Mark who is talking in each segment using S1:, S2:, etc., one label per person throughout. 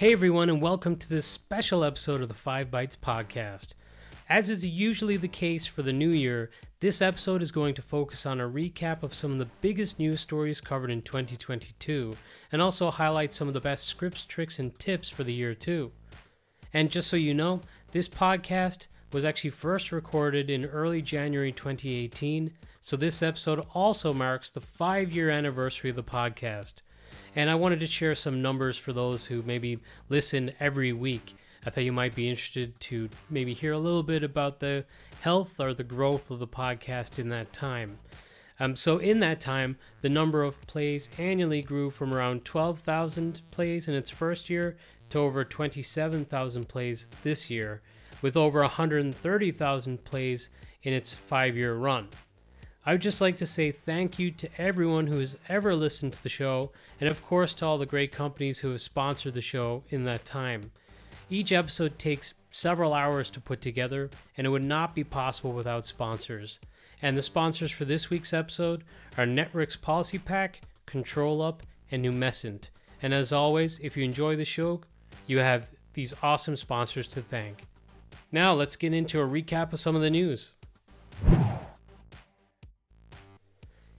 S1: Hey everyone, and welcome to this special episode of the Five Bytes podcast. As is usually the case for the new year, this episode is going to focus on a recap of some of the biggest news stories covered in 2022, and also highlight some of the best scripts, tricks, and tips for the year too. And just so you know, this podcast was actually first recorded in early January 2018, so this episode also marks the five year anniversary of the podcast. And I wanted to share some numbers for those who maybe listen every week. I thought you might be interested to maybe hear a little bit about the health or the growth of the podcast in that time. Um, so, in that time, the number of plays annually grew from around 12,000 plays in its first year to over 27,000 plays this year, with over 130,000 plays in its five year run. I would just like to say thank you to everyone who has ever listened to the show, and of course to all the great companies who have sponsored the show in that time. Each episode takes several hours to put together, and it would not be possible without sponsors. And the sponsors for this week's episode are Netwrix PolicyPak, Control Up, and Numecent. And as always, if you enjoy the show, you have these awesome sponsors to thank. Now let's get into a recap of some of the news.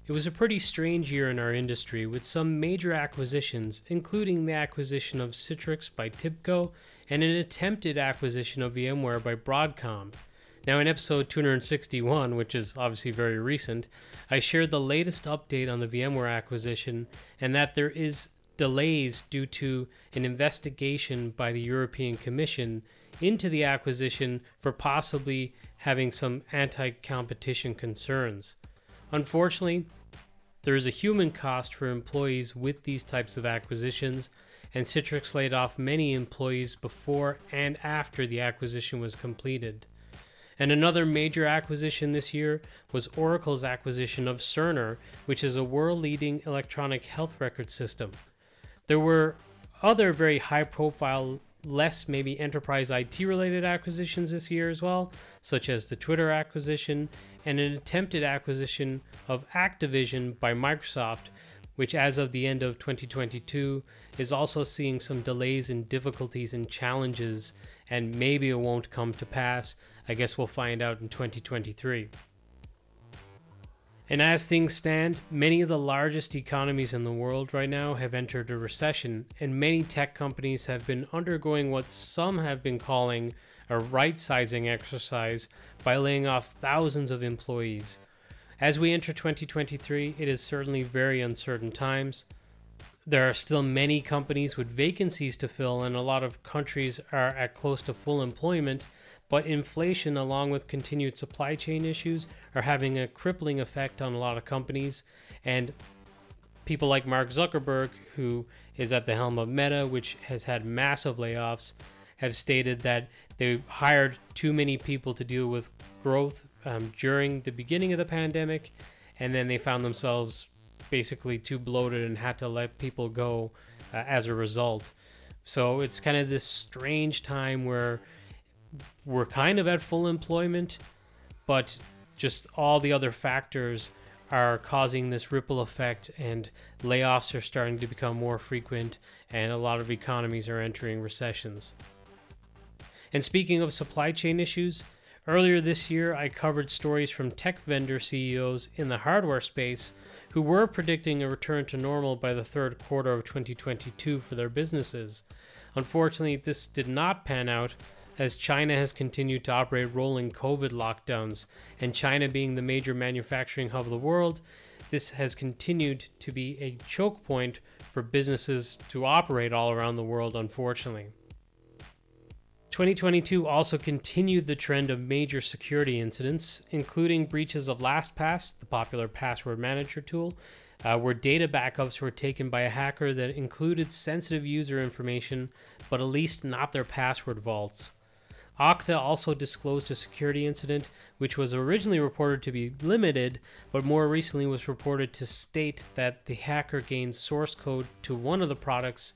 S1: It was a pretty strange year in our industry with some major acquisitions, including the acquisition of Citrix by TIBCO and an attempted acquisition of VMware by Broadcom. Now, in episode 261, which is obviously very recent, I shared the latest update on the VMware acquisition and that there is delays due to an investigation by the European Commission into the acquisition for possibly having some anti competition concerns. Unfortunately, there is a human cost for employees with these types of acquisitions, and Citrix laid off many employees before and after the acquisition was completed. And another major acquisition this year was Oracle's acquisition of Cerner, which is a world leading electronic health record system. There were other very high profile, less maybe enterprise IT related acquisitions this year as well, such as the Twitter acquisition and an attempted acquisition of Activision by Microsoft, which as of the end of 2022 is also seeing some delays and difficulties and challenges, and maybe it won't come to pass. I guess we'll find out in 2023. And as things stand, many of the largest economies in the world right now have entered a recession, and many tech companies have been undergoing what some have been calling a right sizing exercise by laying off thousands of employees. As we enter 2023, it is certainly very uncertain times. There are still many companies with vacancies to fill, and a lot of countries are at close to full employment. But inflation, along with continued supply chain issues, are having a crippling effect on a lot of companies. And people like Mark Zuckerberg, who is at the helm of Meta, which has had massive layoffs, have stated that they hired too many people to deal with growth um, during the beginning of the pandemic, and then they found themselves basically too bloated and had to let people go uh, as a result. So it's kind of this strange time where we're kind of at full employment, but just all the other factors are causing this ripple effect, and layoffs are starting to become more frequent, and a lot of economies are entering recessions. And speaking of supply chain issues, earlier this year I covered stories from tech vendor CEOs in the hardware space who were predicting a return to normal by the third quarter of 2022 for their businesses. Unfortunately, this did not pan out as China has continued to operate rolling COVID lockdowns, and China being the major manufacturing hub of the world, this has continued to be a choke point for businesses to operate all around the world, unfortunately. 2022 also continued the trend of major security incidents, including breaches of LastPass, the popular password manager tool, uh, where data backups were taken by a hacker that included sensitive user information, but at least not their password vaults. Okta also disclosed a security incident which was originally reported to be limited, but more recently was reported to state that the hacker gained source code to one of the products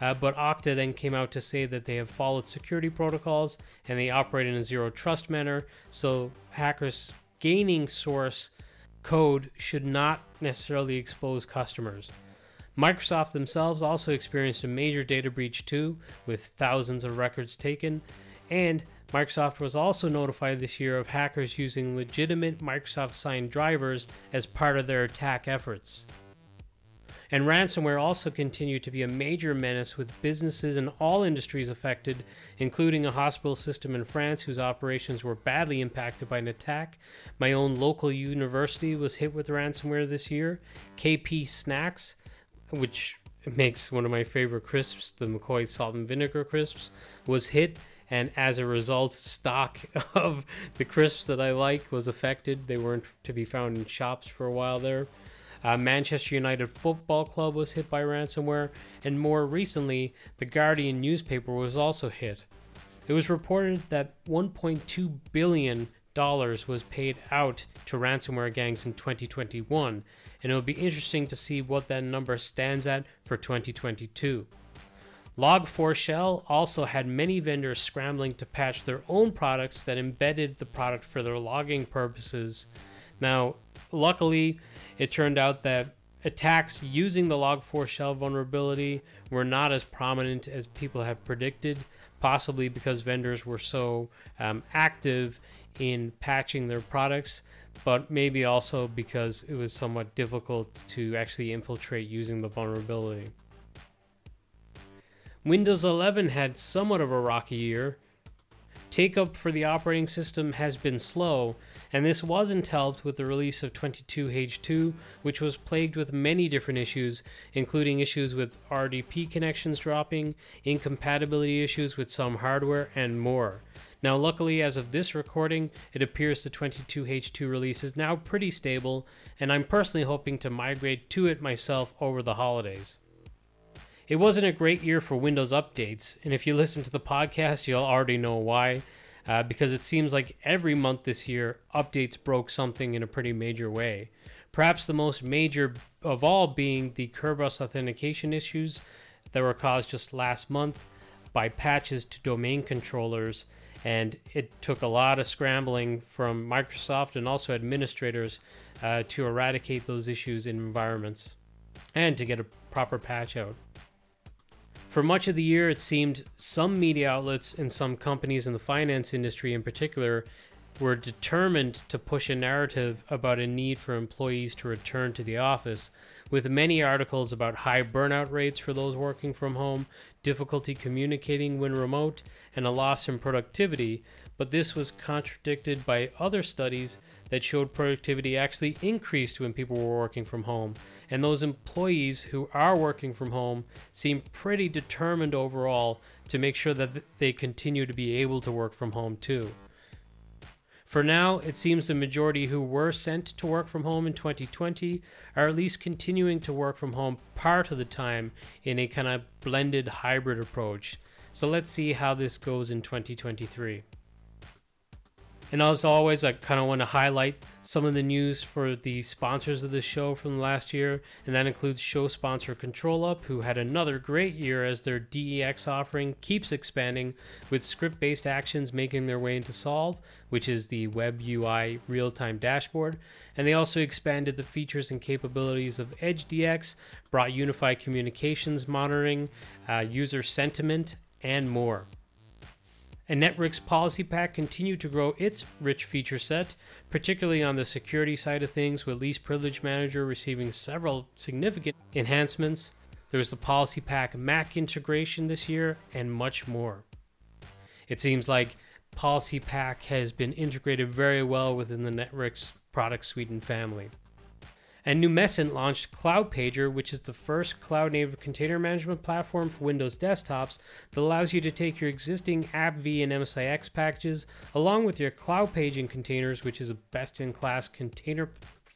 S1: Uh, but Okta then came out to say that they have followed security protocols and they operate in a zero trust manner. So hackers gaining source code should not necessarily expose customers. Microsoft themselves also experienced a major data breach too, with thousands of records taken. And Microsoft was also notified this year of hackers using legitimate Microsoft signed drivers as part of their attack efforts. And ransomware also continued to be a major menace with businesses in all industries affected, including a hospital system in France whose operations were badly impacted by an attack. My own local university was hit with ransomware this year. KP Snacks, which makes one of my favorite crisps, the McCoy salt and vinegar crisps, was hit and as a result, stock of the crisps that I like was affected. They weren't to be found in shops for a while there. Uh, Manchester United Football Club was hit by ransomware, and more recently, the Guardian newspaper was also hit. It was reported that 1.2 billion dollars was paid out to ransomware gangs in 2021, and it'll be interesting to see what that number stands at for 2022. Log4Shell also had many vendors scrambling to patch their own products that embedded the product for their logging purposes. Now, luckily, it turned out that attacks using the Log4Shell vulnerability were not as prominent as people have predicted, possibly because vendors were so um, active in patching their products, but maybe also because it was somewhat difficult to actually infiltrate using the vulnerability. Windows 11 had somewhat of a rocky year. Take up for the operating system has been slow, and this wasn't helped with the release of 22H2, which was plagued with many different issues, including issues with RDP connections dropping, incompatibility issues with some hardware, and more. Now, luckily, as of this recording, it appears the 22H2 release is now pretty stable, and I'm personally hoping to migrate to it myself over the holidays. It wasn't a great year for Windows updates, and if you listen to the podcast, you'll already know why. Uh, because it seems like every month this year, updates broke something in a pretty major way. Perhaps the most major of all being the Kerberos authentication issues that were caused just last month by patches to domain controllers, and it took a lot of scrambling from Microsoft and also administrators uh, to eradicate those issues in environments and to get a proper patch out. For much of the year, it seemed some media outlets and some companies in the finance industry in particular were determined to push a narrative about a need for employees to return to the office, with many articles about high burnout rates for those working from home, difficulty communicating when remote, and a loss in productivity. But this was contradicted by other studies that showed productivity actually increased when people were working from home, and those employees who are working from home seem pretty determined overall to make sure that they continue to be able to work from home too. For now, it seems the majority who were sent to work from home in 2020 are at least continuing to work from home part of the time in a kind of blended hybrid approach. So let's see how this goes in 2023. And as always, I kind of want to highlight some of the news for the sponsors of the show from last year, and that includes show sponsor ControlUp, who had another great year as their DEX offering keeps expanding, with script based actions making their way into Solve, which is the web UI real time dashboard. And they also expanded the features and capabilities of EdgeDX, brought unified communications monitoring, uh, user sentiment, and more. And Netwrix PolicyPak continued to grow its rich feature set, particularly on the security side of things, with Least Privilege Manager receiving several significant enhancements. There was the PolicyPak Mac integration this year, and much more. It seems like Policy Pack has been integrated very well within the Netrix product suite and family. And Numecent launched Cloudpager, which is the first cloud native container management platform for Windows desktops that allows you to take your existing AppV and MSIX packages along with your cloud paging containers, which is a best in class container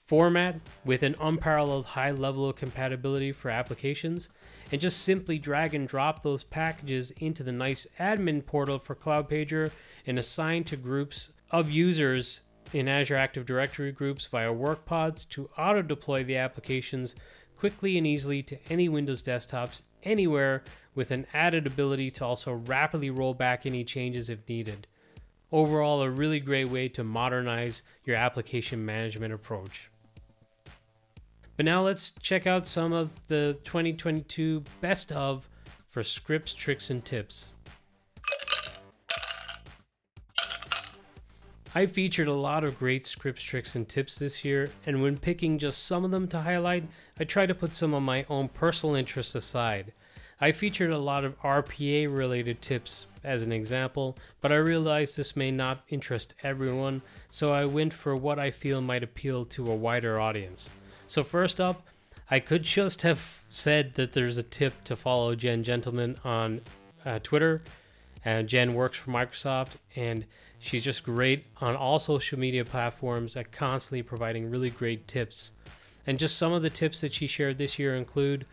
S1: format with an unparalleled high level of compatibility for applications, and just simply drag and drop those packages into the nice admin portal for Cloudpager and assign to groups of users in Azure Active Directory groups via workpods to auto deploy the applications quickly and easily to any Windows desktops anywhere with an added ability to also rapidly roll back any changes if needed. Overall, a really great way to modernize your application management approach. But now let's check out some of the 2022 best of for scripts, tricks, and tips. I featured a lot of great scripts, tricks, and tips this year, and when picking just some of them to highlight, I try to put some of my own personal interests aside. I featured a lot of RPA related tips as an example, but I realized this may not interest everyone, so I went for what I feel might appeal to a wider audience. So, first up, I could just have said that there's a tip to follow Jen Gentleman on uh, Twitter. And Jen works for Microsoft, and She's just great on all social media platforms at constantly providing really great tips. And just some of the tips that she shared this year include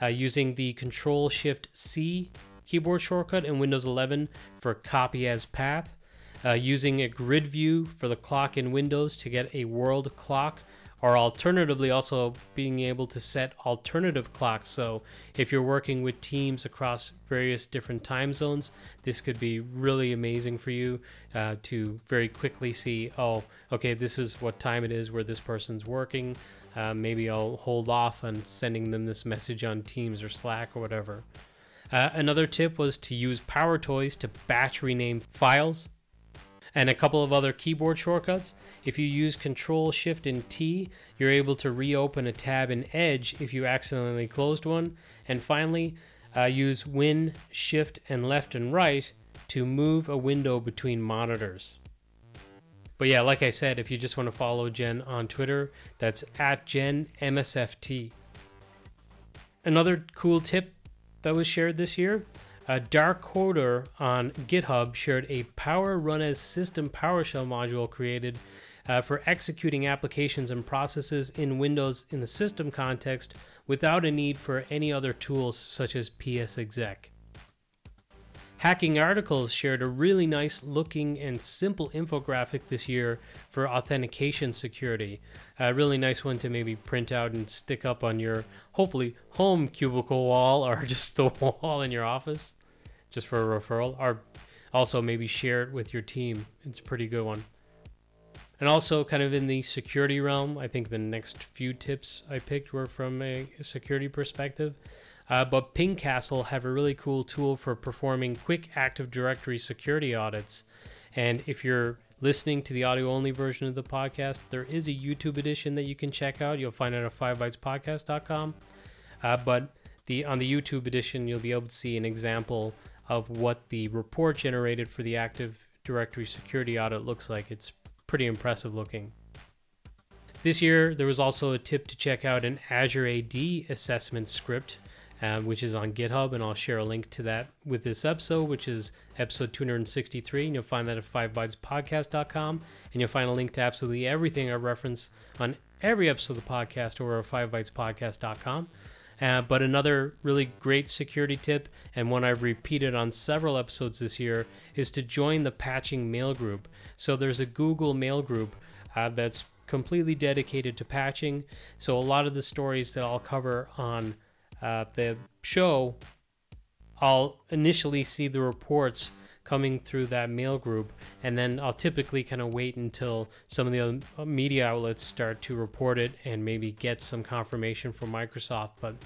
S1: uh, using the Control Shift C keyboard shortcut in Windows 11 for copy as path, uh, using a grid view for the clock in Windows to get a world clock or alternatively also being able to set alternative clocks. So if you're working with teams across various different time zones this could be really amazing for you uh, to very quickly see oh okay this is what time it is where this person's working. Uh, maybe i'll hold off on sending them this message on teams or slack or whatever. Uh, another tip was to use PowerToys to batch rename files and a couple of other keyboard shortcuts. If you use Control Shift and T, you're able to reopen a tab in Edge if you accidentally closed one. And finally, uh, use Win, Shift, and Left and Right to move a window between monitors. But yeah, like I said, if you just want to follow Jen on Twitter, that's at JenMSFT. Another cool tip that was shared this year a Dark Coder on GitHub shared a Power Run as System PowerShell module created uh, for executing applications and processes in Windows in the system context without a need for any other tools such as PsExec. Hacking Articles shared a really nice looking and simple infographic this year for authentication security. A really nice one to maybe print out and stick up on your hopefully home cubicle wall or just the wall in your office just for a referral, or also maybe share it with your team. It's a pretty good one. And also, kind of in the security realm, I think the next few tips I picked were from a security perspective. Uh, but Pingcastle have a really cool tool for performing quick Active Directory security audits. And if you're listening to the audio only version of the podcast, there is a YouTube edition that you can check out. You'll find it at 5bytespodcast.com. Uh, but the on the YouTube edition, you'll be able to see an example of what the report generated for the Active Directory security audit looks like. It's pretty impressive looking. This year, there was also a tip to check out an Azure AD assessment script, um, which is on GitHub, and I'll share a link to that with this episode, which is episode 263. And you'll find that at 5bytespodcast.com, and you'll find a link to absolutely everything I reference on every episode of the podcast over at 5bytespodcast.com. Uh, but another really great security tip, and one I've repeated on several episodes this year, is to join the patching mail group. So there's a Google mail group uh, that's completely dedicated to patching. So a lot of the stories that I'll cover on uh, the show, I'll initially see the reports coming through that mail group, and then I'll typically kind of wait until some of the other uh, media outlets start to report it and maybe get some confirmation from Microsoft. But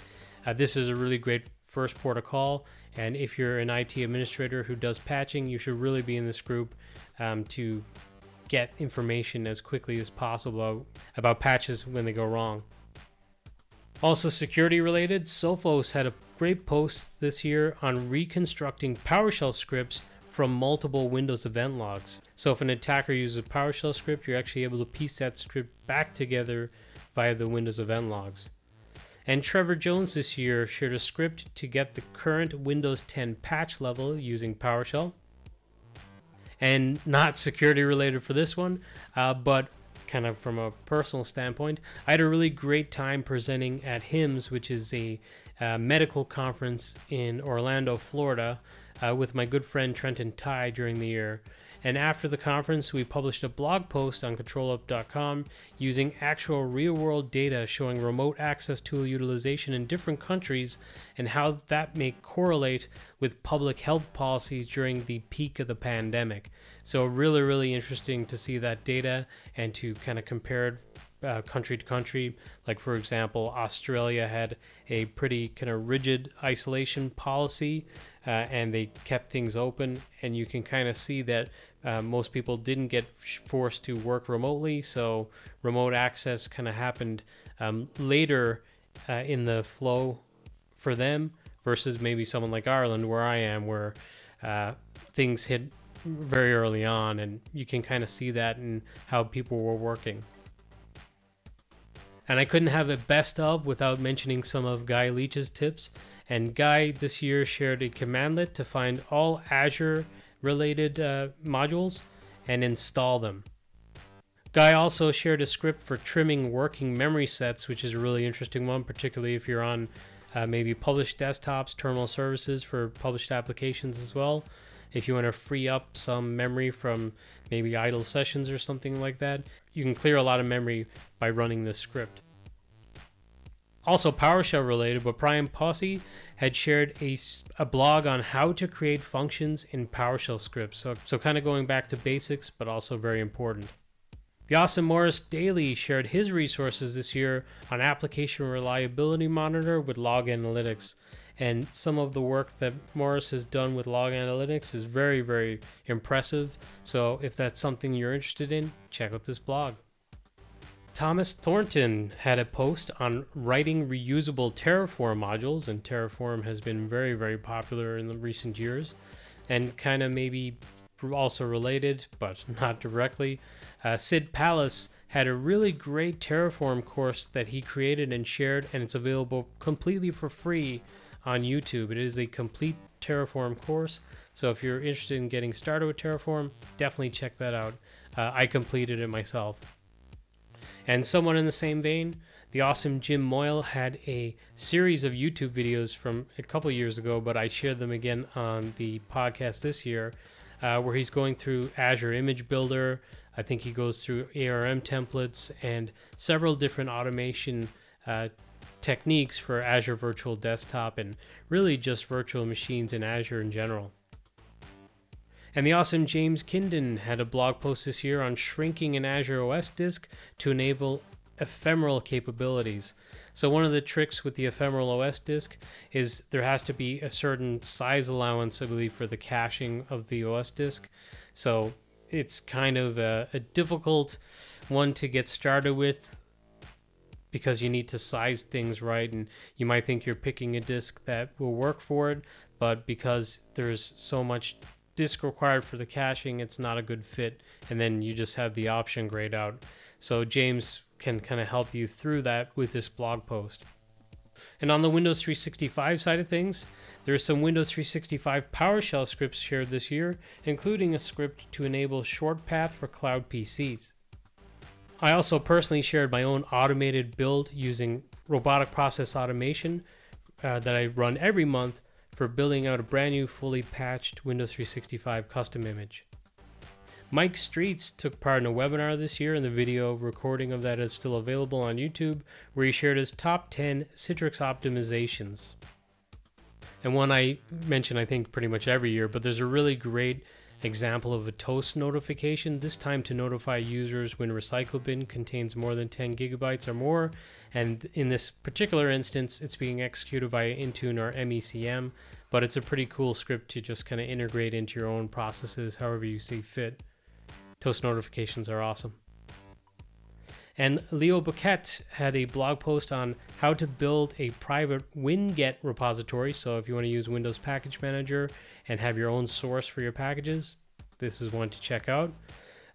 S1: uh, this is a really great first call, and if you're an IT administrator who does patching, you should really be in this group um, to get information as quickly as possible about patches when they go wrong. Also, security related, Sophos had a great post this year on reconstructing PowerShell scripts from multiple Windows event logs. So if an attacker uses a PowerShell script, you're actually able to piece that script back together via the Windows event logs. And Trevor Jones this year shared a script to get the current Windows 10 patch level using PowerShell. And not security related for this one, uh, but kind of from a personal standpoint, I had a really great time presenting at HIMSS, which is a medical conference in Orlando, Florida, uh, with my good friend Trentent Tye during the year. And after the conference, we published a blog post on controlup.com using actual real world data showing remote access tool utilization in different countries and how that may correlate with public health policies during the peak of the pandemic. So, really, really interesting to see that data and to kind of compare it uh, country to country. Like, for example, Australia had a pretty kind of rigid isolation policy uh, and they kept things open. And you can kind of see that uh, most people didn't get forced to work remotely. So, remote access kind of happened um, later uh, in the flow for them versus maybe someone like Ireland, where I am, where uh, things hit very early on. And you can kind of see that in how people were working. And I couldn't have a best of without mentioning some of Guy Leech's tips. And Guy this year shared a commandlet to find all Azure related uh, modules and install them. Guy also shared a script for trimming working memory sets, which is a really interesting one, particularly if you're on uh, maybe published desktops, terminal services for published applications as well. If you want to free up some memory from maybe idle sessions or something like that, you can clear a lot of memory by running this script. Also, PowerShell related, but Brien Posey had shared a, a blog on how to create functions in PowerShell scripts. So, so kind of going back to basics, but also very important. The Austin Morris Daily shared his resources this year on Application Reliability Monitor with Log Analytics and some of the work that Morris has done with log analytics is very, very impressive. So if that's something you're interested in, check out this blog. Thomas Thornton had a post on writing reusable Terraform modules, and Terraform has been very, very popular in the recent years, and kind of maybe also related, but not directly. Uh, Sid Palas had a really great Terraform course that he created and shared, and it's available completely for free on YouTube. It is a complete Terraform course. So if you're interested in getting started with Terraform, definitely check that out. Uh, I completed it myself. And someone in the same vein, the awesome Jim Moyle had a series of YouTube videos from a couple years ago, but I shared them again on the podcast this year, uh, where he's going through Azure Image Builder. I think he goes through ARM templates and several different automation uh, techniques for Azure Virtual Desktop and really just virtual machines in Azure in general. And the awesome James Kindon had a blog post this year on shrinking an Azure OS disk to enable ephemeral capabilities. So, one of the tricks with the ephemeral OS disk is there has to be a certain size allowance, I believe, for the caching of the OS disk. So, it's kind of a, a difficult one to get started with because you need to size things right and you might think you're picking a disk that will work for it but because there's so much disk required for the caching it's not a good fit and then you just have the option grayed out. So james can kind of help you through that with this blog post. And on the windows 365 side of things there's some windows 365 powershell scripts shared this year including a script to enable short path for cloud pcs I also personally shared my own automated build using robotic process automation uh, that I run every month for building out a brand new fully patched Windows 365 custom image. Mike Streets took part in a webinar this year, and the video recording of that is still available on YouTube, where he shared his top 10 Citrix optimizations. And one I mention, I think, pretty much every year, but there's a really great Example of a toast notification, this time to notify users when recycle bin contains more than 10 gigabytes or more. And in this particular instance, it's being executed via Intune or MECM, but it's a pretty cool script to just kind of integrate into your own processes however you see fit. Toast notifications are awesome. And Leo Buquet had a blog post on how to build a private winget repository. So if you want to use Windows Package Manager and have your own source for your packages, this is one to check out.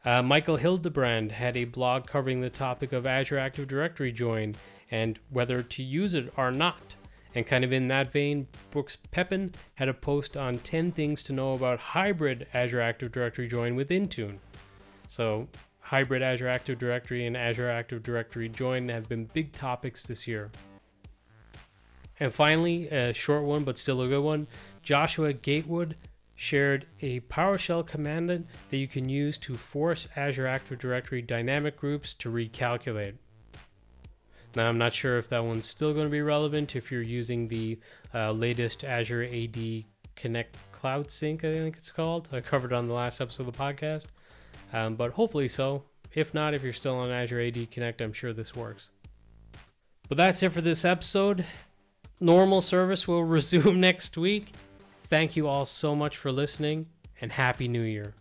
S1: Uh, Michael Hildebrand had a blog covering the topic of Azure Active Directory join and whether to use it or not. And kind of in that vein, Brooks Peppin had a post on 10 things to know about hybrid Azure Active Directory join with Intune. So hybrid Azure Active Directory and Azure Active Directory join have been big topics this year. And finally, a short one but still a good one Joshua Gatewood shared a PowerShell command that you can use to force Azure Active Directory dynamic groups to recalculate. Now, I'm not sure if that one's still going to be relevant if you're using the uh, latest Azure AD Connect Cloud Sync, I think it's called. I covered on the last episode of the podcast, um, but hopefully so. If not, if you're still on Azure AD Connect, I'm sure this works. But that's it for this episode. Normal service will resume next week. Thank you all so much for listening, and Happy New Year.